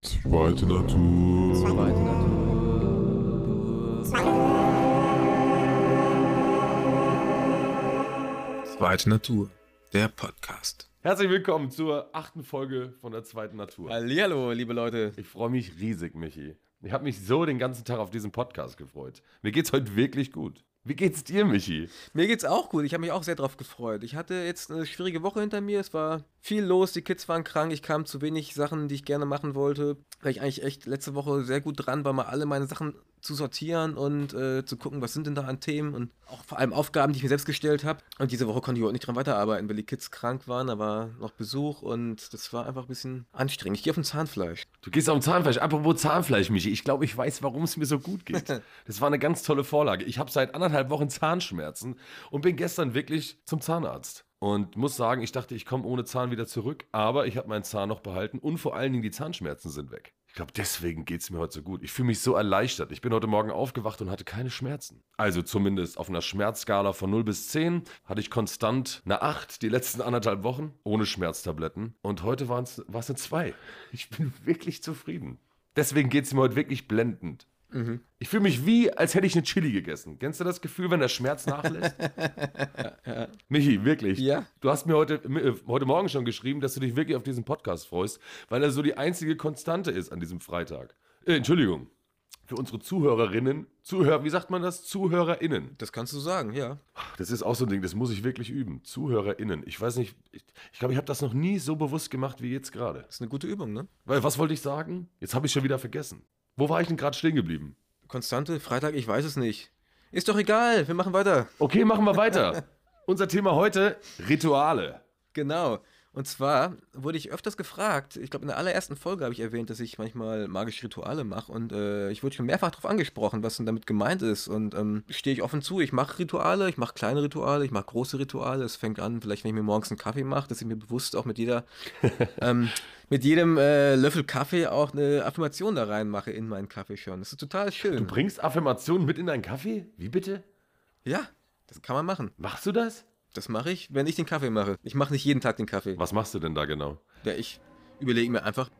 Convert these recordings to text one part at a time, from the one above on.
Zweite Natur. Zweite Natur. Zweite Natur. Der Podcast. Herzlich willkommen zur achten Folge von der zweiten Natur. Hallihallo, liebe Leute. Ich freue mich riesig, Michi. Ich habe mich so den ganzen Tag auf diesen Podcast gefreut. Mir geht's heute wirklich gut. Wie geht's dir, Michi? Mir geht's auch gut. Ich habe mich auch sehr drauf gefreut. Ich hatte jetzt eine schwierige Woche hinter mir. Es war viel los. Die Kids waren krank. Ich kam zu wenig Sachen, die ich gerne machen wollte. Weil ich eigentlich echt letzte Woche sehr gut dran war, mal alle meine Sachen zu sortieren und äh, zu gucken, was sind denn da an Themen und auch vor allem Aufgaben, die ich mir selbst gestellt habe. Und diese Woche konnte ich überhaupt nicht dran weiterarbeiten, weil die Kids krank waren. Da war noch Besuch und das war einfach ein bisschen anstrengend. Ich gehe auf ein Zahnfleisch. Du gehst auf Zahnfleisch. Apropos Zahnfleisch, Michi. Ich glaube, ich weiß, warum es mir so gut geht. Das war eine ganz tolle Vorlage. Ich habe seit anderthalb Wochen Zahnschmerzen und bin gestern wirklich zum Zahnarzt. Und muss sagen, ich dachte, ich komme ohne Zahn wieder zurück, aber ich habe meinen Zahn noch behalten und vor allen Dingen die Zahnschmerzen sind weg. Ich glaube, deswegen geht es mir heute so gut. Ich fühle mich so erleichtert. Ich bin heute Morgen aufgewacht und hatte keine Schmerzen. Also zumindest auf einer Schmerzskala von 0 bis 10 hatte ich konstant eine 8 die letzten anderthalb Wochen ohne Schmerztabletten. Und heute war es eine 2. Ich bin wirklich zufrieden. Deswegen geht es mir heute wirklich blendend. Ich fühle mich wie, als hätte ich eine Chili gegessen. Kennst du das Gefühl, wenn der Schmerz nachlässt? Michi, wirklich. Ja. Du hast mir heute, äh, heute Morgen schon geschrieben, dass du dich wirklich auf diesen Podcast freust, weil er so die einzige Konstante ist an diesem Freitag. Äh, Entschuldigung. Für unsere Zuhörerinnen, Zuhörer, wie sagt man das? ZuhörerInnen. Das kannst du sagen, ja. Das ist auch so ein Ding, das muss ich wirklich üben. ZuhörerInnen. Ich weiß nicht, ich glaube, ich, glaub, ich habe das noch nie so bewusst gemacht wie jetzt gerade. Das ist eine gute Übung, ne? Weil, was wollte ich sagen? Jetzt habe ich schon wieder vergessen. Wo war ich denn gerade stehen geblieben? Konstante, Freitag, ich weiß es nicht. Ist doch egal, wir machen weiter. Okay, machen wir weiter. Unser Thema heute: Rituale. Genau. Und zwar wurde ich öfters gefragt, ich glaube in der allerersten Folge habe ich erwähnt, dass ich manchmal magische Rituale mache und äh, ich wurde schon mehrfach darauf angesprochen, was denn damit gemeint ist und ähm, stehe ich offen zu. Ich mache Rituale, ich mache kleine Rituale, ich mache große Rituale. Es fängt an, vielleicht wenn ich mir morgens einen Kaffee mache, dass ich mir bewusst auch mit jeder, ähm, mit jedem äh, Löffel Kaffee auch eine Affirmation da reinmache in meinen Kaffee schon. Das ist total schön. Du bringst Affirmationen mit in deinen Kaffee? Wie bitte? ja, das kann man machen. Machst du das? Das mache ich, wenn ich den Kaffee mache. Ich mache nicht jeden Tag den Kaffee. Was machst du denn da genau? Ja, ich überlege mir einfach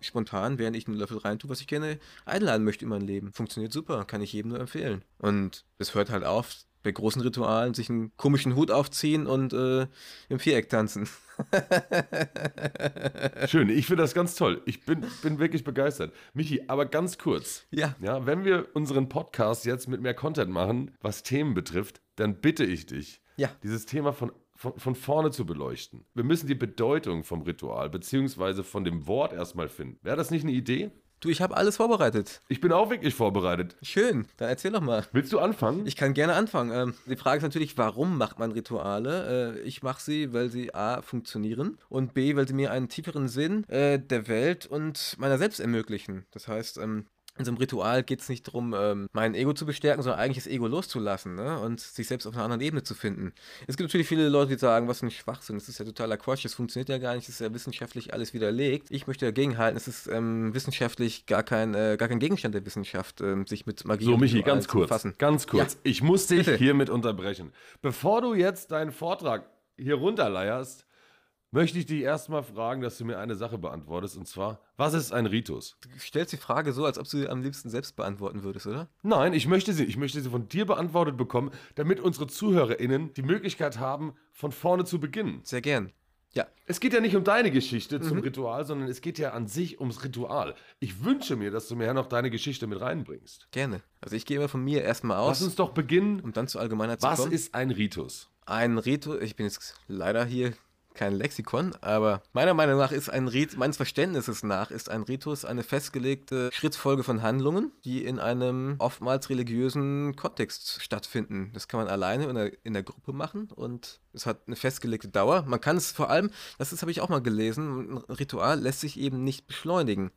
spontan, während ich einen Löffel reintue, was ich gerne einladen möchte in mein Leben. Funktioniert super, kann ich jedem nur empfehlen. Und es hört halt auf, bei großen Ritualen sich einen komischen Hut aufziehen und äh, im Viereck tanzen. Schön, ich finde das ganz toll. Ich bin, bin wirklich begeistert. Michi, aber ganz kurz. Ja. Ja, wenn wir unseren Podcast jetzt mit mehr Content machen, was Themen betrifft, dann bitte ich dich, Ja. dieses Thema von, von, von vorne zu beleuchten. Wir müssen die Bedeutung vom Ritual beziehungsweise von dem Wort erstmal finden. Wäre das nicht eine Idee? Du, ich habe alles vorbereitet. Ich bin auch wirklich vorbereitet. Schön, dann erzähl doch mal. Willst du anfangen? Ich kann gerne anfangen. Ähm, die Frage ist natürlich, warum macht man Rituale? Äh, ich mache sie, weil sie A funktionieren und B, weil sie mir einen tieferen Sinn äh, der Welt und meiner selbst ermöglichen. Das heißt, ähm, in so einem Ritual geht es nicht darum, ähm, mein Ego zu bestärken, sondern eigentlich das Ego loszulassen ne? und sich selbst auf einer anderen Ebene zu finden. Es gibt natürlich viele Leute, die sagen, was für ein Schwachsinn, das ist ja totaler Quatsch, das funktioniert ja gar nicht, das ist ja wissenschaftlich alles widerlegt. Ich möchte dagegen halten, es ist ähm, wissenschaftlich gar kein, äh, gar kein Gegenstand der Wissenschaft, ähm, sich mit Magie So, Michi, ganz zu kurz. befassen. Ganz kurz. Ja. Ich muss dich Bitte. hiermit unterbrechen. Bevor du jetzt deinen Vortrag hier runterleierst, möchte ich dich erstmal fragen, dass du mir eine Sache beantwortest. Und zwar, was ist ein Ritus? Du stellst die Frage so, als ob du sie am liebsten selbst beantworten würdest, oder? Nein, ich möchte sie, ich möchte sie von dir beantwortet bekommen, damit unsere ZuhörerInnen die Möglichkeit haben, von vorne zu beginnen. Sehr gern. Ja. Es geht ja nicht um deine Geschichte zum Ritual, sondern es geht ja an sich ums Ritual. Ich wünsche mir, dass du mir ja noch deine Geschichte mit reinbringst. Gerne. Also ich gehe immer von mir erstmal Lass aus, uns doch beginnen. um dann zu allgemeiner zu Was kommen. ist ein Ritus? ein Ritus? Ich bin jetzt leider hier kein Lexikon, aber meiner Meinung nach ist ein Ritus, meines Verständnisses nach, ist ein Ritus eine festgelegte Schrittfolge von Handlungen, die in einem oftmals religiösen Kontext stattfinden. Das kann man alleine in der, in der Gruppe machen und es hat eine festgelegte Dauer. Man kann es vor allem, das habe ich auch mal gelesen, ein Ritual lässt sich eben nicht beschleunigen.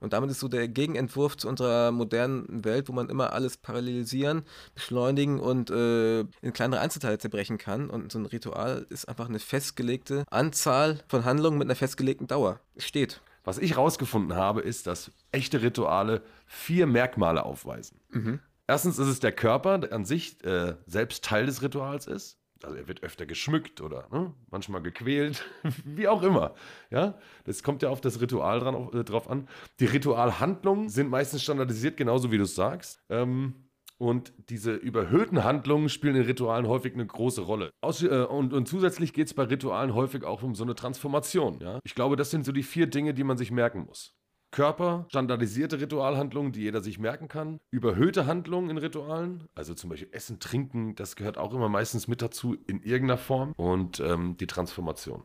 Und damit ist so der Gegenentwurf zu unserer modernen Welt, wo man immer alles parallelisieren, beschleunigen und äh, in kleinere Einzelteile zerbrechen kann. Und so ein Ritual ist einfach eine festgelegte Anzahl von Handlungen mit einer festgelegten Dauer. Steht. Was ich rausgefunden habe, ist, dass echte Rituale vier Merkmale aufweisen. Erstens ist es der Körper, der an sich äh, selbst Teil des Rituals ist. Also er wird öfter geschmückt oder ne, manchmal gequält, wie auch immer. Ja, das kommt ja auf das Ritual dran, äh, drauf an. Die Ritualhandlungen sind meistens standardisiert, genauso wie du es sagst. Ähm, und diese überhöhten Handlungen spielen in Ritualen häufig eine große Rolle. Aus, äh, und, und, zusätzlich geht es bei Ritualen häufig auch um so eine Transformation. Ja? Ich glaube, das sind so die vier Dinge, die man sich merken muss. Körper, standardisierte Ritualhandlungen, die jeder sich merken kann. Überhöhte Handlungen in Ritualen, also zum Beispiel Essen, Trinken, das gehört auch immer meistens mit dazu in irgendeiner Form. Und ähm, die Transformation.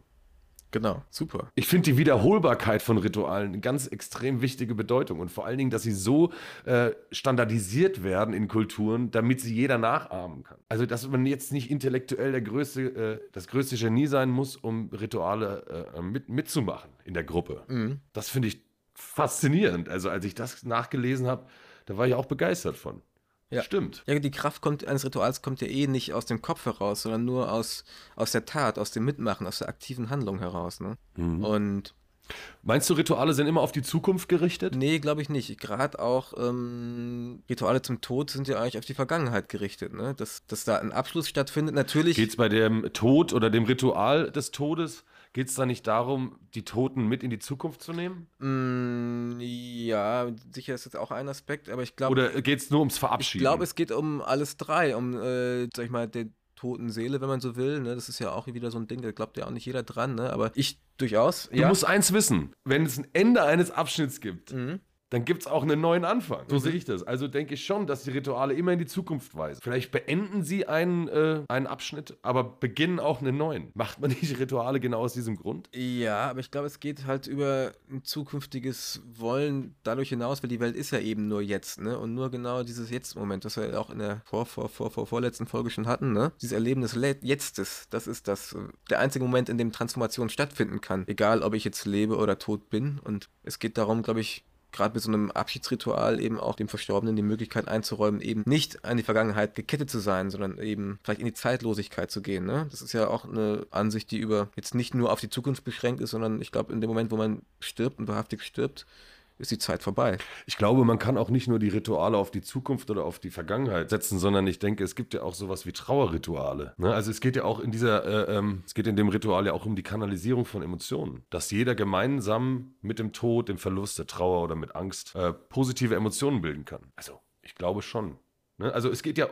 Genau, super. Ich finde die Wiederholbarkeit von Ritualen eine ganz extrem wichtige Bedeutung und vor allen Dingen, dass sie so äh, standardisiert werden in Kulturen, damit sie jeder nachahmen kann. Also, dass man jetzt nicht intellektuell der größte, äh, das größte Genie sein muss, um Rituale äh, mit, mitzumachen in der Gruppe. Mhm. Das finde ich faszinierend. Also, als ich das nachgelesen habe, da war ich auch begeistert von. Ja. Stimmt. Ja, die Kraft kommt, eines Rituals kommt ja eh nicht aus dem Kopf heraus, sondern nur aus, aus der Tat, aus dem Mitmachen, aus der aktiven Handlung heraus. Ne? Mhm. Und Meinst du, Rituale sind immer auf die Zukunft gerichtet? Nee, glaube ich nicht. Gerade auch ähm, Rituale zum Tod sind ja eigentlich auf die Vergangenheit gerichtet. Ne? Dass, dass da ein Abschluss stattfindet. Natürlich. Geht es bei dem Tod oder dem Ritual des Todes Geht es da nicht darum, die Toten mit in die Zukunft zu nehmen? Mm, ja, sicher ist das auch ein Aspekt, aber ich glaube. Oder geht es nur ums Verabschieden? Ich glaube, es geht um alles drei, um, äh, sag ich mal, den toten Seele, wenn man so will. Ne? Das ist ja auch wieder so ein Ding, da glaubt ja auch nicht jeder dran, ne? aber ich durchaus. Du ja. musst eins wissen, wenn es ein Ende eines Abschnitts gibt, mhm dann gibt es auch einen neuen Anfang. So mhm. sehe ich das. Also denke ich schon, dass die Rituale immer in die Zukunft weisen. Vielleicht beenden sie einen, äh, einen Abschnitt, aber beginnen auch einen neuen. Macht man nicht Rituale genau aus diesem Grund? Ja, aber ich glaube, es geht halt über ein zukünftiges Wollen dadurch hinaus, weil die Welt ist ja eben nur jetzt, ne? Und nur genau dieses Jetzt-Moment, das wir auch in der vor, vor, vor, vor, vorletzten Folge schon hatten, ne? Dieses Erleben des Le Jetztes, das ist das, der einzige Moment, in dem Transformation stattfinden kann. Egal, ob ich jetzt lebe oder tot bin. Und es geht darum, glaube ich, gerade mit so einem Abschiedsritual eben auch dem Verstorbenen die Möglichkeit einzuräumen, eben nicht an die Vergangenheit gekettet zu sein, sondern eben vielleicht in die Zeitlosigkeit zu gehen. Ne? Das ist ja auch eine Ansicht, die über jetzt nicht nur auf die Zukunft beschränkt ist, sondern ich glaube, in dem Moment, wo man stirbt und wahrhaftig stirbt, ist die Zeit vorbei. Ich glaube, man kann auch nicht nur die Rituale auf die Zukunft oder auf die Vergangenheit setzen, sondern ich denke, es gibt ja auch sowas wie Trauerrituale. Ne? Also es geht ja auch in dieser, äh, ähm, es geht in dem Ritual ja auch um die Kanalisierung von Emotionen. Dass jeder gemeinsam mit dem Tod, dem Verlust, der Trauer oder mit Angst äh, positive Emotionen bilden kann. Also ich glaube schon. Ne? Also es geht ja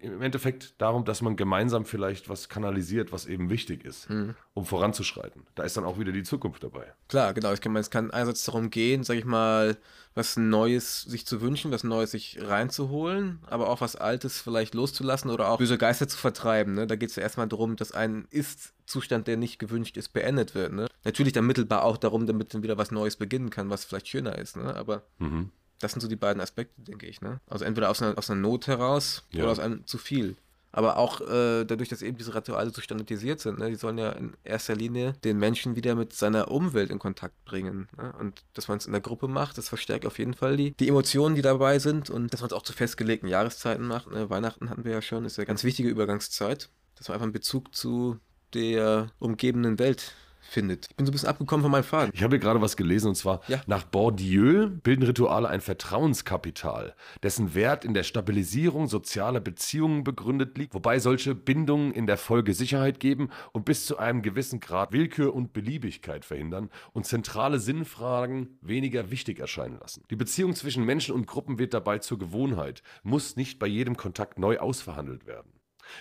im Endeffekt darum, dass man gemeinsam vielleicht was kanalisiert, was eben wichtig ist, mhm. um voranzuschreiten. Da ist dann auch wieder die Zukunft dabei. Klar, genau. Ich kann, es kann einerseits darum gehen, sage ich mal, was Neues sich zu wünschen, was Neues sich reinzuholen, aber auch was Altes vielleicht loszulassen oder auch böse Geister zu vertreiben. Ne? Da geht es ja erstmal darum, dass ein Ist-Zustand, der nicht gewünscht ist, beendet wird. Ne? Natürlich dann mittelbar auch darum, damit dann wieder was Neues beginnen kann, was vielleicht schöner ist. Ne? Aber mhm. Das sind so die beiden Aspekte, denke ich. Ne? Also entweder aus einer, aus einer Not heraus ja. oder aus einem zu viel. Aber auch äh, dadurch, dass eben diese Rituale so standardisiert sind, ne? die sollen ja in erster Linie den Menschen wieder mit seiner Umwelt in Kontakt bringen. Ne? Und dass man es in der Gruppe macht, das verstärkt auf jeden Fall die, die Emotionen, die dabei sind und dass man es auch zu festgelegten Jahreszeiten macht. Ne? Weihnachten hatten wir ja schon, ist ja eine ganz wichtige Übergangszeit, dass man einfach einen Bezug zu der umgebenden Welt findet. Ich bin so ein bisschen abgekommen von meinem Faden. Ich habe hier gerade was gelesen und zwar, ja. nach Bourdieu bilden Rituale ein Vertrauenskapital, dessen Wert in der Stabilisierung sozialer Beziehungen begründet liegt, wobei solche Bindungen in der Folge Sicherheit geben und bis zu einem gewissen Grad Willkür und Beliebigkeit verhindern und zentrale Sinnfragen weniger wichtig erscheinen lassen. Die Beziehung zwischen Menschen und Gruppen wird dabei zur Gewohnheit, muss nicht bei jedem Kontakt neu ausverhandelt werden.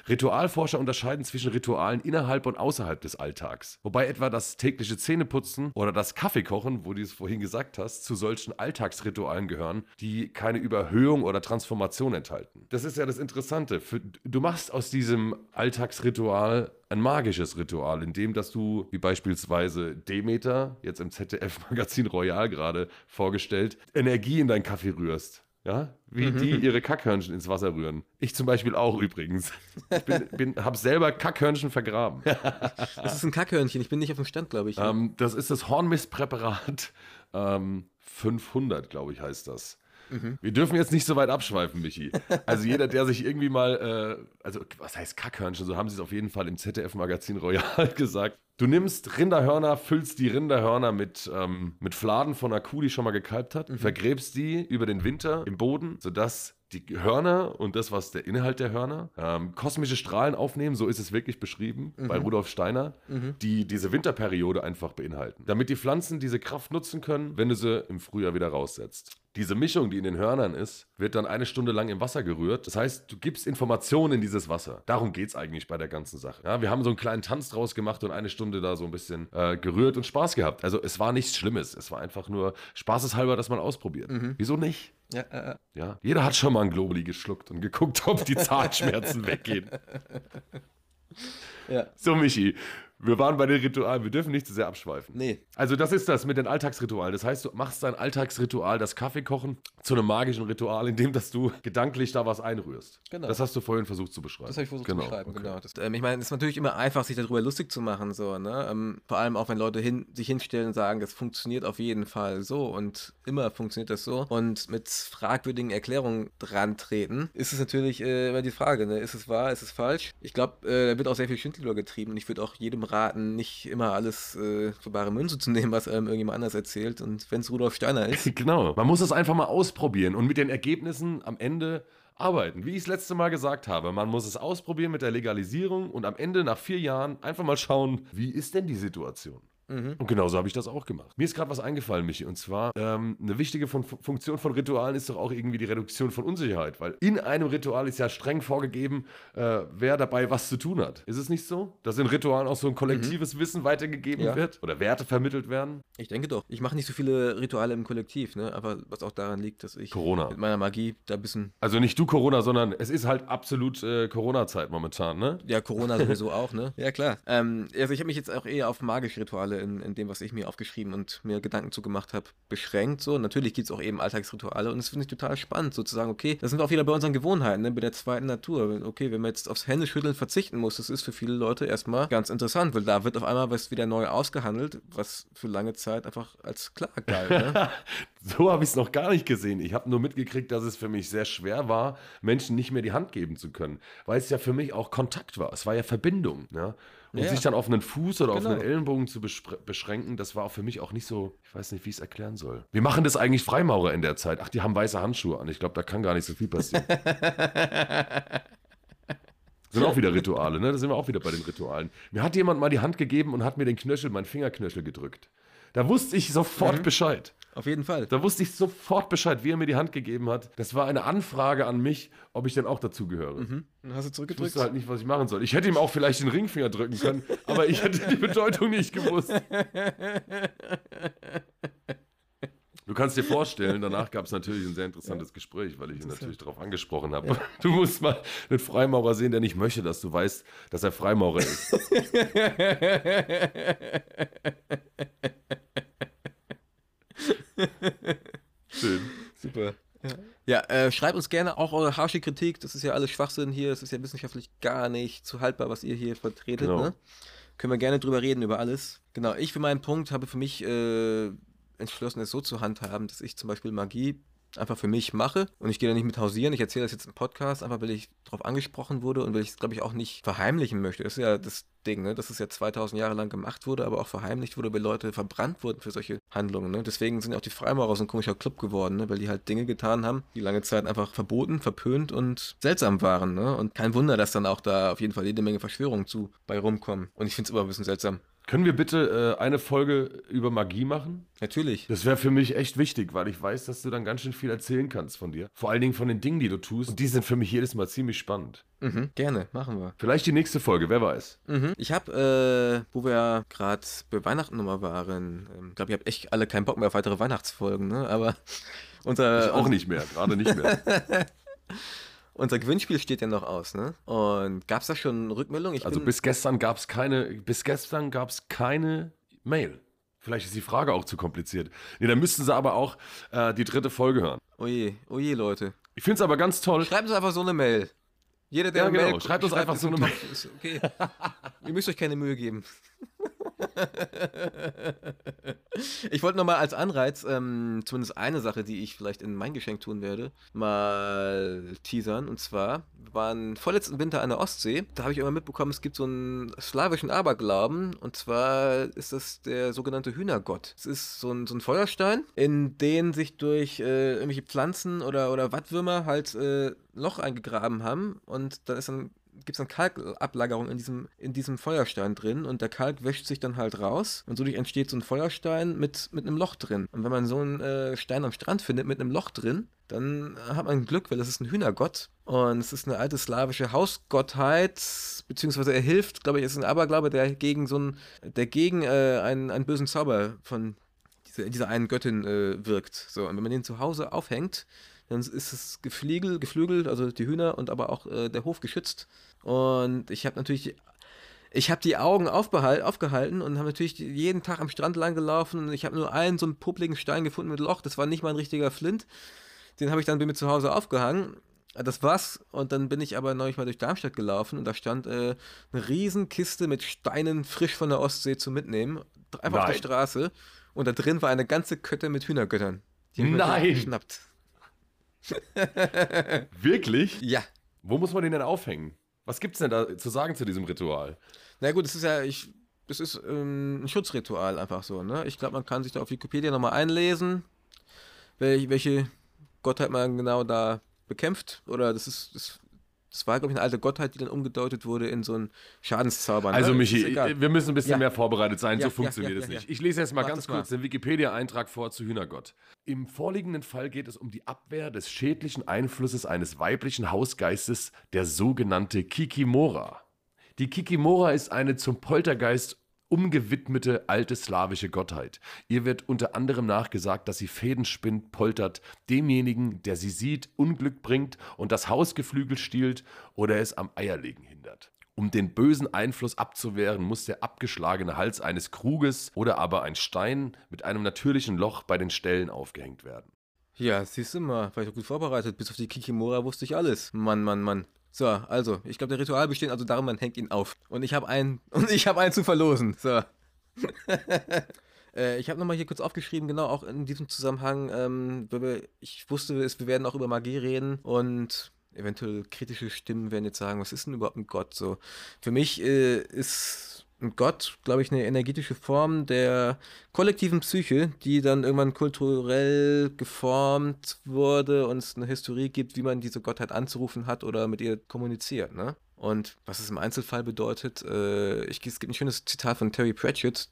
Ritualforscher unterscheiden zwischen Ritualen innerhalb und außerhalb des Alltags. Wobei etwa das tägliche Zähneputzen oder das Kaffeekochen, wo du es vorhin gesagt hast, zu solchen Alltagsritualen gehören, die keine Überhöhung oder Transformation enthalten. Das ist ja das Interessante. Du machst aus diesem Alltagsritual ein magisches Ritual, in dem, dass du, wie beispielsweise Demeter, jetzt im ZDF-Magazin Royal gerade vorgestellt, Energie in deinen Kaffee rührst ja, wie mhm. die ihre Kackhörnchen ins Wasser rühren. Ich zum Beispiel auch übrigens. Ich bin, bin, habe selber Kackhörnchen vergraben. Das ist ein Kackhörnchen, ich bin nicht auf dem Stand, glaube ich. Ähm, das ist das Hornmistpräparat ähm, 500, glaube ich, heißt das. Mhm. Wir dürfen jetzt nicht so weit abschweifen, Michi. Also jeder, der sich irgendwie mal, äh, also was heißt Kackhörnchen, so haben sie es auf jeden Fall im ZDF-Magazin Royal gesagt. Du nimmst Rinderhörner, füllst die Rinderhörner mit, ähm, mit Fladen von einer Kuh, die schon mal gekalbt hat, mhm. vergräbst die über den Winter im Boden, sodass die Hörner und das, was der Inhalt der Hörner, ähm, kosmische Strahlen aufnehmen, so ist es wirklich beschrieben bei Rudolf Steiner, die diese Winterperiode einfach beinhalten. Damit die Pflanzen diese Kraft nutzen können, wenn du sie im Frühjahr wieder raussetzt. Diese Mischung, die in den Hörnern ist, wird dann eine Stunde lang im Wasser gerührt. Das heißt, du gibst Informationen in dieses Wasser. Darum geht es eigentlich bei der ganzen Sache. Ja, wir haben so einen kleinen Tanz draus gemacht und eine Stunde da so ein bisschen äh, gerührt und Spaß gehabt. Also es war nichts Schlimmes. Es war einfach nur spaßeshalber, dass man ausprobiert. Wieso nicht? Ja, äh, Ja, jeder hat schon mal ein Globuli geschluckt und geguckt, ob die Zahnschmerzen weggehen. ja. So, Michi, wir waren bei den Ritualen. Wir dürfen nicht zu sehr abschweifen. Nee. Also, das ist das mit den Alltagsritualen. Das heißt, du machst dein Alltagsritual, das Kaffeekochen, zu einem magischen Ritual, indem dass du gedanklich da was einrührst. Genau. Das hast du vorhin versucht zu beschreiben. Das habe ich versucht genau. zu beschreiben, okay. genau. Das, ähm, ich meine, es ist natürlich immer einfach, sich darüber lustig zu machen, so, ne? Ähm, vor allem auch, wenn Leute hin, sich hinstellen und sagen, das funktioniert auf jeden Fall so und immer funktioniert das so und mit fragwürdigen Erklärungen dran treten, ist es natürlich äh, immer die Frage, ne? Ist es wahr, ist es falsch? Ich glaube, äh, da wird auch sehr viel Schindluder getrieben und ich würde auch jedem raten, nicht immer alles äh, für bare Münze zu nehmen, was einem irgendjemand anders erzählt und wenn es Rudolf Steiner ist. Genau. Man muss es einfach mal ausprobieren und mit den Ergebnissen am Ende arbeiten. Wie ich es letzte Mal gesagt habe, man muss es ausprobieren mit der Legalisierung und am Ende nach vier Jahren einfach mal schauen, wie ist denn die Situation? Und genauso habe ich das auch gemacht. Mir ist gerade was eingefallen, Michi, und zwar ähm, eine wichtige Fun Funktion von Ritualen ist doch auch irgendwie die Reduktion von Unsicherheit, weil in einem Ritual ist ja streng vorgegeben, äh, wer dabei was zu tun hat. Ist es nicht so, dass in Ritualen auch so ein kollektives Wissen weitergegeben Ja. wird oder Werte vermittelt werden? Ich denke doch. Ich mache nicht so viele Rituale im Kollektiv, ne? Aber was auch daran liegt, dass ich Corona. mit meiner Magie da ein bisschen Also nicht du Corona, sondern es ist halt absolut äh, Corona-Zeit momentan, ne? Ja, Corona sowieso auch, ne? Ja, klar. Ähm, also ich habe mich jetzt auch eher auf magische Rituale in, in dem, was ich mir aufgeschrieben und mir Gedanken zugemacht habe, beschränkt. So, natürlich gibt es auch eben Alltagsrituale und das finde ich total spannend, sozusagen, okay, da sind wir auch wieder bei unseren Gewohnheiten, ne? bei der zweiten Natur. Okay, wenn man jetzt aufs Händeschütteln verzichten muss, das ist für viele Leute erstmal ganz interessant, weil da wird auf einmal was wieder neu ausgehandelt, was für lange Zeit einfach als klar galt. Ne? So habe ich es noch gar nicht gesehen. Ich habe nur mitgekriegt, dass es für mich sehr schwer war, Menschen nicht mehr die Hand geben zu können, weil es ja für mich auch Kontakt war. Es war ja Verbindung. Ja? Und Ja. sich dann auf einen Fuß oder auf Genau. einen Ellenbogen zu beschränken, das war auch für mich auch nicht so, ich weiß nicht, wie ich es erklären soll. Wir machen das eigentlich Freimaurer in der Zeit. Ach, die haben weiße Handschuhe an. Ich glaube, da kann gar nicht so viel passieren. Sind auch wieder Rituale, ne? Da sind wir auch wieder bei den Ritualen. Mir hat jemand mal die Hand gegeben und hat mir den Knöchel, meinen Fingerknöchel gedrückt. Da wusste ich sofort Bescheid. auf jeden Fall. Da wusste ich sofort Bescheid, wie er mir die Hand gegeben hat. Das war eine Anfrage an mich, ob ich denn auch dazugehöre. Mhm. Dann hast du Ich zurückgedrückt. wusste halt nicht, was ich machen soll. Ich hätte ihm auch vielleicht den Ringfinger drücken können, aber ich hätte die Bedeutung nicht gewusst. Du kannst dir vorstellen, danach gab es natürlich ein sehr interessantes Gespräch, weil ich ihn natürlich darauf angesprochen habe. Du musst mal einen Freimaurer sehen, der nicht möchte, dass du weißt, dass er Freimaurer ist. Schön. Super. Ja, äh, schreibt uns gerne auch eure harsche Kritik. Das ist ja alles Schwachsinn hier. Das ist ja wissenschaftlich gar nicht zu haltbar, was ihr hier vertretet. Genau. Ne? Können wir gerne drüber reden, über alles. Genau, ich für meinen Punkt habe für mich äh, entschlossen, es so zu handhaben, dass ich zum Beispiel Magie einfach für mich mache und ich gehe da nicht mit hausieren. Ich erzähle das jetzt im Podcast, einfach weil ich darauf angesprochen wurde und weil ich es, glaube ich, auch nicht verheimlichen möchte. Das ist ja das Ding, ne? dass es ja 2000 Jahre lang gemacht wurde, aber auch verheimlicht wurde, weil Leute verbrannt wurden für solche Handlungen. Ne? Deswegen sind auch die Freimaurer so ein komischer Club geworden, ne? weil die halt Dinge getan haben, die lange Zeit einfach verboten, verpönt und seltsam waren. Ne? Und kein Wunder, dass dann auch da auf jeden Fall jede Menge Verschwörungen zu bei rumkommen. Und ich finde es immer ein bisschen seltsam. Können wir bitte äh, eine Folge über Magie machen? Natürlich. Das wäre für mich echt wichtig, weil ich weiß, dass du dann ganz schön viel erzählen kannst von dir. Vor allen Dingen von den Dingen, die du tust. Und die sind für mich jedes Mal ziemlich spannend. Mhm, gerne, machen wir. Vielleicht die nächste Folge, wer weiß. Mhm. Ich habe, äh, wo wir gerade bei Weihnachten nochmal waren, ich ähm, glaube, ihr habt echt alle keinen Bock mehr auf weitere Weihnachtsfolgen, ne? Aber unser, Ich auch nicht mehr, gerade nicht mehr. unser Gewinnspiel steht ja noch aus, ne? Und gab es da schon Rückmeldung? Ich Also bis gestern gab es keine, bis gestern gab es keine Mail. Vielleicht ist die Frage auch zu kompliziert. Nee, dann müssten sie aber auch äh, die dritte Folge hören. oje, oje, Leute. Ich finde es aber ganz toll. Schreibt uns einfach so eine Mail. Jeder, der Ja, genau. Mail Schreibt uns einfach so in eine. Ist okay. Ihr müsst euch keine Mühe geben. ich wollte nochmal als Anreiz, ähm, zumindest eine Sache, die ich vielleicht in mein Geschenk tun werde, mal teasern. Und zwar waren vorletzten Winter an der Ostsee. Da habe ich immer mitbekommen, es gibt so einen slawischen Aberglauben. Und zwar ist das der sogenannte Hühnergott. Es ist so ein, so ein Feuerstein, in den sich durch äh, irgendwelche Pflanzen oder, oder Wattwürmer halt äh, Loch eingegraben haben. Und da ist dann gibt es dann Kalkablagerung in diesem, in diesem Feuerstein drin und der Kalk wäscht sich dann halt raus und so entsteht so ein Feuerstein mit, mit einem Loch drin. Und wenn man so einen äh, Stein am Strand findet mit einem Loch drin, dann hat man Glück, weil das ist ein Hühnergott und es ist eine alte slawische Hausgottheit, beziehungsweise er hilft, glaube ich, ist ein Aberglaube, der gegen so ein, der gegen äh, einen, einen bösen Zauber von dieser, dieser einen Göttin äh, wirkt. So, und wenn man den zu Hause aufhängt, dann ist es Gefliegel, geflügelt, also die Hühner und aber auch äh, der Hof geschützt. Und ich habe natürlich, ich habe die Augen aufgehalten und habe natürlich jeden Tag am Strand lang gelaufen und ich habe nur einen so einen publigen Stein gefunden mit Loch. Das war nicht mal ein richtiger Flint. Den habe ich dann bei mir zu Hause aufgehangen. Das war's. Und dann bin ich aber neulich mal durch Darmstadt gelaufen und da stand äh, eine Riesenkiste mit Steinen frisch von der Ostsee zu mitnehmen. Einfach Nein. auf der Straße. Und da drin war eine ganze Kette mit Hühnergöttern. Die Nein! geschnappt. Wirklich? Ja. Wo muss man den denn aufhängen? Was gibt's denn da zu sagen zu diesem Ritual? Na gut, das ist ja, ich, das ist ähm, ein Schutzritual einfach so, ne? Ich glaube, man kann sich da auf Wikipedia nochmal einlesen, welche, welche Gottheit man genau da bekämpft. Oder das ist, das das war, glaube ich, eine alte Gottheit, die dann umgedeutet wurde in so einen Schadenszauber. Ne? Also, Michi, wir müssen ein bisschen ja. mehr vorbereitet sein. Ja, so funktioniert es nicht. Ich lese jetzt mal Mach ganz kurz mal. den Wikipedia-Eintrag vor zu Hühnergott. Im vorliegenden Fall geht es um die Abwehr des schädlichen Einflusses eines weiblichen Hausgeistes, der sogenannte Kikimora. Die Kikimora ist eine zum Poltergeist umgewidmete alte slawische Gottheit. Ihr wird unter anderem nachgesagt, dass sie Fäden spinnt, poltert, demjenigen, der sie sieht, Unglück bringt und das Hausgeflügel stiehlt oder es am Eierlegen hindert. Um den bösen Einfluss abzuwehren, muss der abgeschlagene Hals eines Kruges oder aber ein Stein mit einem natürlichen Loch bei den Stellen aufgehängt werden. Ja, siehst du mal, war ich gut vorbereitet. Bis auf die Kikimora wusste ich alles. Mann, Mann, Mann. So, also, ich glaube, der Ritual besteht also darum, man hängt ihn auf. Und ich habe einen, und ich habe einen zu verlosen. So. äh, ich habe nochmal hier kurz aufgeschrieben, genau, auch in diesem Zusammenhang, ähm, ich wusste, wir werden auch über Magie reden und eventuell kritische Stimmen werden jetzt sagen, was ist denn überhaupt ein Gott? So, für mich äh, ist Gott, glaube ich, eine energetische Form der kollektiven Psyche, die dann irgendwann kulturell geformt wurde und es eine Historie gibt, wie man diese Gottheit anzurufen hat oder mit ihr kommuniziert. Ne? Und was es im Einzelfall bedeutet, äh, ich, es gibt ein schönes Zitat von Terry Pratchett,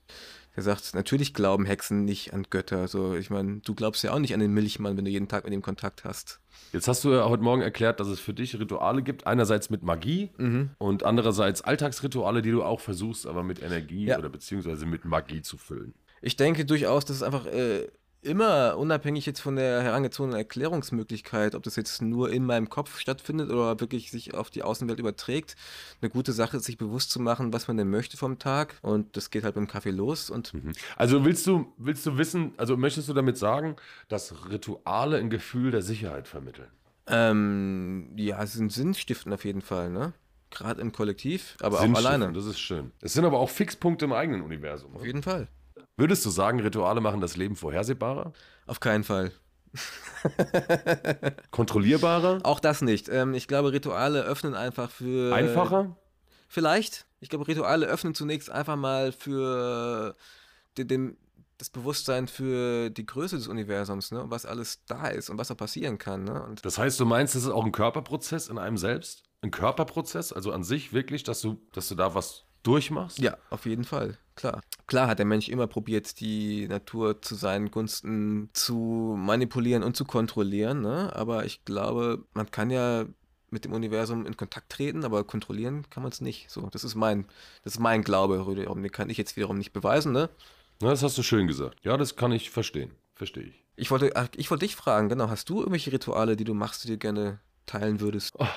der sagt, natürlich glauben Hexen nicht an Götter. Also ich meine, du glaubst ja auch nicht an den Milchmann, wenn du jeden Tag mit ihm Kontakt hast. Jetzt hast du ja heute Morgen erklärt, dass es für dich Rituale gibt. Einerseits mit Magie mhm. und andererseits Alltagsrituale, die du auch versuchst, aber mit Energie ja. oder beziehungsweise mit Magie zu füllen. Ich denke durchaus, dass es einfach äh, immer, unabhängig jetzt von der herangezogenen Erklärungsmöglichkeit, ob das jetzt nur in meinem Kopf stattfindet oder wirklich sich auf die Außenwelt überträgt, eine gute Sache ist, sich bewusst zu machen, was man denn möchte vom Tag. Und das geht halt beim Kaffee los. Und mhm. Also willst du, willst du wissen, also möchtest du damit sagen, dass Rituale ein Gefühl der Sicherheit vermitteln? Ähm, ja, sie sind Sinnstiften auf jeden Fall, ne? Gerade im Kollektiv, aber auch alleine. Das ist schön. Es sind aber auch Fixpunkte im eigenen Universum. Auf jeden Fall. Würdest du sagen, Rituale machen das Leben vorhersehbarer? Auf keinen Fall. Kontrollierbarer? Auch das nicht. Ähm, ich glaube, Rituale öffnen einfach für. Einfacher? Vielleicht. Ich glaube, Rituale öffnen zunächst einfach mal für den, das Bewusstsein für die Größe des Universums, ne? Und was alles da ist und was da passieren kann. Ne? Und das heißt, du meinst, das ist auch ein Körperprozess in einem selbst? Ein Körperprozess, also an sich wirklich, dass du, dass du da was durchmachst? Ja, auf jeden Fall, klar. Klar hat der Mensch immer probiert, die Natur zu seinen Gunsten zu manipulieren und zu kontrollieren, ne? aber ich glaube, man kann ja mit dem Universum in Kontakt treten, aber kontrollieren kann man es nicht. So, das ist mein, das ist mein Glaube, den kann ich jetzt wiederum nicht beweisen, ne? Na, das hast du schön gesagt. Ja, das kann ich verstehen. Verstehe ich. Ich wollte, ich wollte dich fragen, genau, hast du irgendwelche Rituale, die du machst, die du gerne teilen würdest? Oh,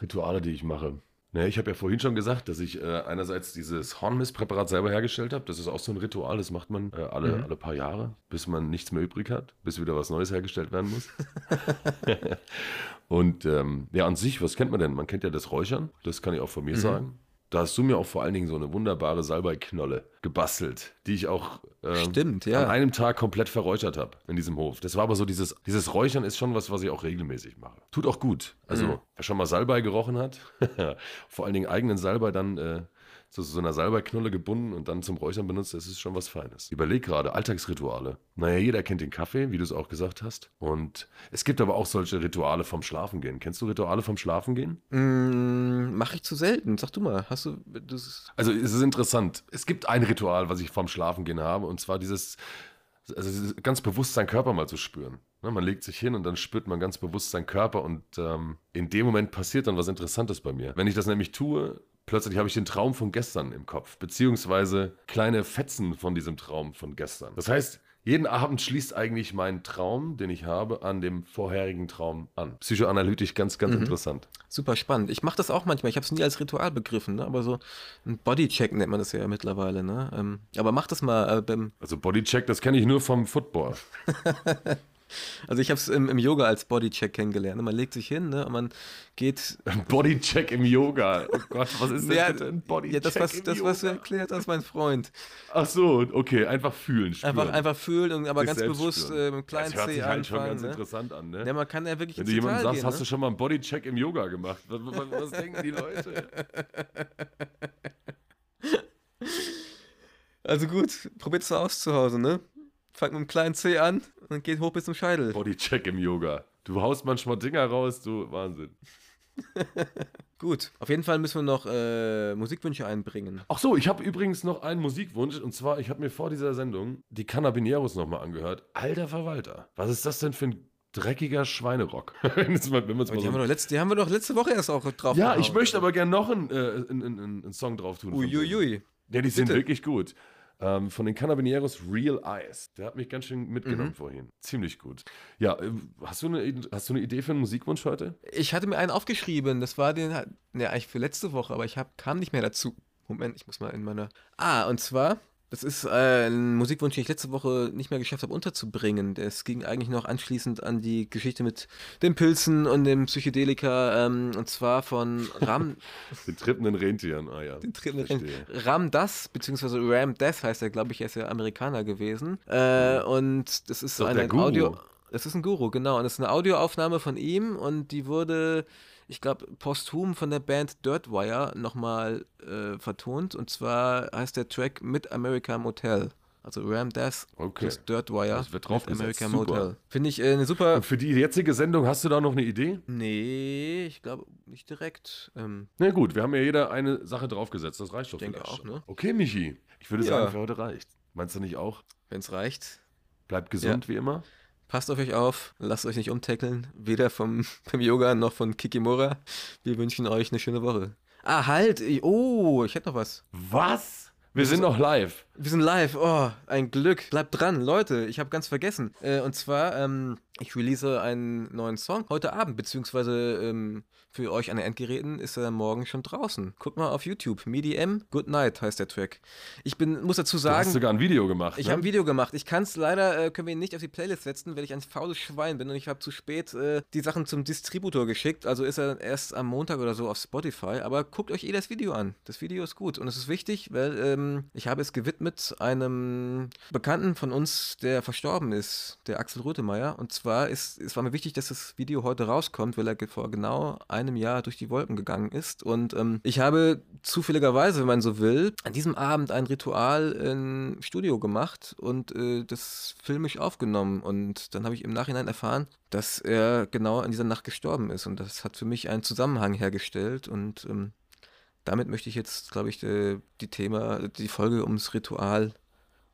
Rituale, die ich mache. Naja, ich habe ja vorhin schon gesagt, dass ich äh, einerseits dieses Hornmistpräparat selber hergestellt habe. Das ist auch so ein Ritual, das macht man äh, alle, mhm. alle paar Jahre, bis man nichts mehr übrig hat, bis wieder was Neues hergestellt werden muss. und ähm, ja, an sich, was kennt man denn? Man kennt ja das Räuchern, das kann ich auch von mir mhm. sagen. Da hast du mir auch vor allen Dingen so eine wunderbare Salbeiknolle gebastelt, die ich auch ähm, Stimmt, ja. an einem Tag komplett verräuchert habe in diesem Hof. Das war aber so dieses, dieses Räuchern ist schon was, was ich auch regelmäßig mache. Tut auch gut. Also, Mhm. wer schon mal Salbei gerochen hat, vor allen Dingen eigenen Salbei dann äh, zu so einer Salbeiknolle gebunden und dann zum Räuchern benutzt, das ist schon was Feines. Überleg gerade, Alltagsrituale. Naja, jeder kennt den Kaffee, wie du es auch gesagt hast. Und es gibt aber auch solche Rituale vom Schlafengehen. Kennst du Rituale vom Schlafengehen? Mm, Mach ich zu selten. Sag du mal, hast du. Das, Also es ist interessant. Es gibt ein Ritual, was ich vorm Schlafengehen habe, und zwar dieses, also ganz bewusst seinen Körper mal zu spüren. Ne, man legt sich hin und dann spürt man ganz bewusst seinen Körper und ähm, in dem Moment passiert dann was Interessantes bei mir. Wenn ich das nämlich tue, plötzlich habe ich den Traum von gestern im Kopf, beziehungsweise kleine Fetzen von diesem Traum von gestern. Das heißt, jeden Abend schließt eigentlich mein Traum, den ich habe, an dem vorherigen Traum an. Psychoanalytisch ganz, ganz interessant. super spannend. Ich mache das auch manchmal. Ich habe es nie als Ritual begriffen, ne? aber so ein Bodycheck nennt man das ja mittlerweile. Ne? Ähm, aber mach das mal äh, beim. Also Bodycheck, das kenne ich nur vom Football. Also ich habe es im, im Yoga als Bodycheck kennengelernt. ne? Man legt sich hin ne? und man geht. Bodycheck im Yoga. Oh Gott, was ist denn Ja, bitte ein Bodycheck ja, das, was, im das, was du erklärt hast, mein Freund. Ach so, okay, einfach fühlen, spüren. Einfach, einfach fühlen und aber Sich ganz bewusst äh, mit dem kleinen Das hört C sich halt schon anfangen. ganz Ne? interessant an, ne? Ja, man kann ja wirklich Wenn du jemandem sagst, gehen, hast du ne? schon mal einen Bodycheck im Yoga gemacht? Was, was, was denken die Leute? Also gut, probiert's mal aus zu Hause, ne? Fangt mit dem kleinen C an und geht hoch bis zum Scheitel. Bodycheck im Yoga. Du haust manchmal Dinger raus, du Wahnsinn. Gut, auf jeden Fall müssen wir noch äh, Musikwünsche einbringen. Ach so, ich habe übrigens noch einen Musikwunsch und zwar, ich habe mir vor dieser Sendung die Cannabineros nochmal angehört. Alter Verwalter, was ist das denn für ein dreckiger Schweinerock? wenn es mal- wenn man's Aber mal die, so haben wir doch letzte, die haben wir doch letzte Woche erst auch drauf Ja, gehauen. ich möchte aber gerne noch einen, äh, einen, einen, einen Song drauf tun. Uiuiui. Ja, die sind Bitte. wirklich gut. Ähm, von den Cannabineros Real Eyes. Der hat mich ganz schön mitgenommen Mhm. vorhin. Ziemlich gut. Ja, äh, hast du, eine, hast du eine Idee für einen Musikwunsch heute? Ich hatte mir einen aufgeschrieben, das war den, ne, eigentlich für letzte Woche, aber ich hab, kam nicht mehr dazu. Moment, ich muss mal in meiner. Ah, und zwar, das ist äh, ein Musikwunsch, den ich letzte Woche nicht mehr geschafft habe unterzubringen. Das ging eigentlich noch anschließend an die Geschichte mit den Pilzen und dem Psychedelika, ähm, und zwar von Ram, Den trippenden Rentieren. Ah ja. den Tritt- Verstehe. Ram Das, beziehungsweise Ram Death heißt er, glaube ich, er ist ja Amerikaner gewesen. Äh, und das ist Doch, ein, ein. Audio. Das ist ein Guru, genau. Und das ist eine Audioaufnahme von ihm und die wurde, ich glaube, posthum von der Band Dirtwire nochmal äh, vertont. Und zwar heißt der Track mit America Motel. Also Ram Death Okay. plus Dirtwire Das wird draufgesetzt. America Super. Motel. Finde ich äh, eine super. Und für die jetzige Sendung hast du da noch eine Idee? Nee, ich glaube nicht direkt. Ähm, Na gut, wir haben ja jeder eine Sache draufgesetzt. Das reicht doch denke vielleicht auch, schon. ne? Okay, Michi. Ich würde Ja. sagen, für heute reicht. Meinst du nicht auch? Wenn es reicht. Bleibt gesund wie immer. Passt auf euch auf, lasst euch nicht umtackeln, weder vom, vom Yoga noch von Kikimura. Wir wünschen euch eine schöne Woche. Ah, halt! Oh, ich hätte noch was. Was? Wir sind noch live. Wir sind live. Oh, ein Glück. Bleibt dran, Leute. Ich habe ganz vergessen. Äh, und zwar, ähm, ich release einen neuen Song heute Abend, beziehungsweise ähm, für euch an den Endgeräten ist er morgen schon draußen. Guckt mal auf YouTube. MediM Good Night heißt der Track. Ich bin, muss dazu Du sagen. hast sogar ein Video gemacht. Ich ne? habe ein Video gemacht. Ich kann es leider, äh, können wir ihn nicht auf die Playlist setzen, weil ich ein faules Schwein bin und ich habe zu spät äh, die Sachen zum Distributor geschickt. Also ist er erst am Montag oder so auf Spotify. Aber guckt euch eh das Video an. Das Video ist gut und es ist wichtig, weil ähm, ich habe es gewidmet einem Bekannten von uns, der verstorben ist, der Axel Rötemeyer. Und zwar ist, es war mir wichtig, dass das Video heute rauskommt, weil er vor genau einem Jahr durch die Wolken gegangen ist. Und ähm, ich habe zufälligerweise, wenn man so will, an diesem Abend ein Ritual im Studio gemacht und äh, das filmisch aufgenommen. Und dann habe ich im Nachhinein erfahren, dass er genau an dieser Nacht gestorben ist. Und das hat für mich einen Zusammenhang hergestellt. Und ähm, damit möchte ich jetzt, glaube ich, äh, die Thema, die Folge ums Ritual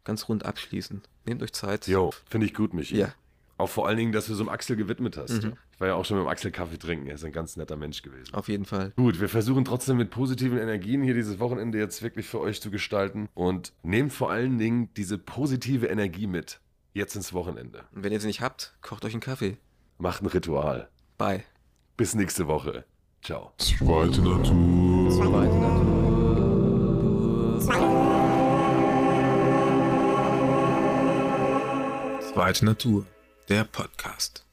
ganz rund abschließen. Nehmt euch Zeit. Jo, finde ich gut, Michi. Ja. Mhm. Auch vor allen Dingen, dass du so einem Axel gewidmet hast. Ich war ja auch schon mit dem Axel Kaffee trinken. Er ist ein ganz netter Mensch gewesen. Auf jeden Fall. Gut, wir versuchen trotzdem mit positiven Energien hier dieses Wochenende jetzt wirklich für euch zu gestalten und nehmt vor allen Dingen diese positive Energie mit. Jetzt ins Wochenende. Und wenn ihr sie nicht habt, kocht euch einen Kaffee. Macht ein Ritual. Bye. Bis nächste Woche. Ciao. Zweite Natur. Zweite Natur. Zweite Natur. Der Podcast.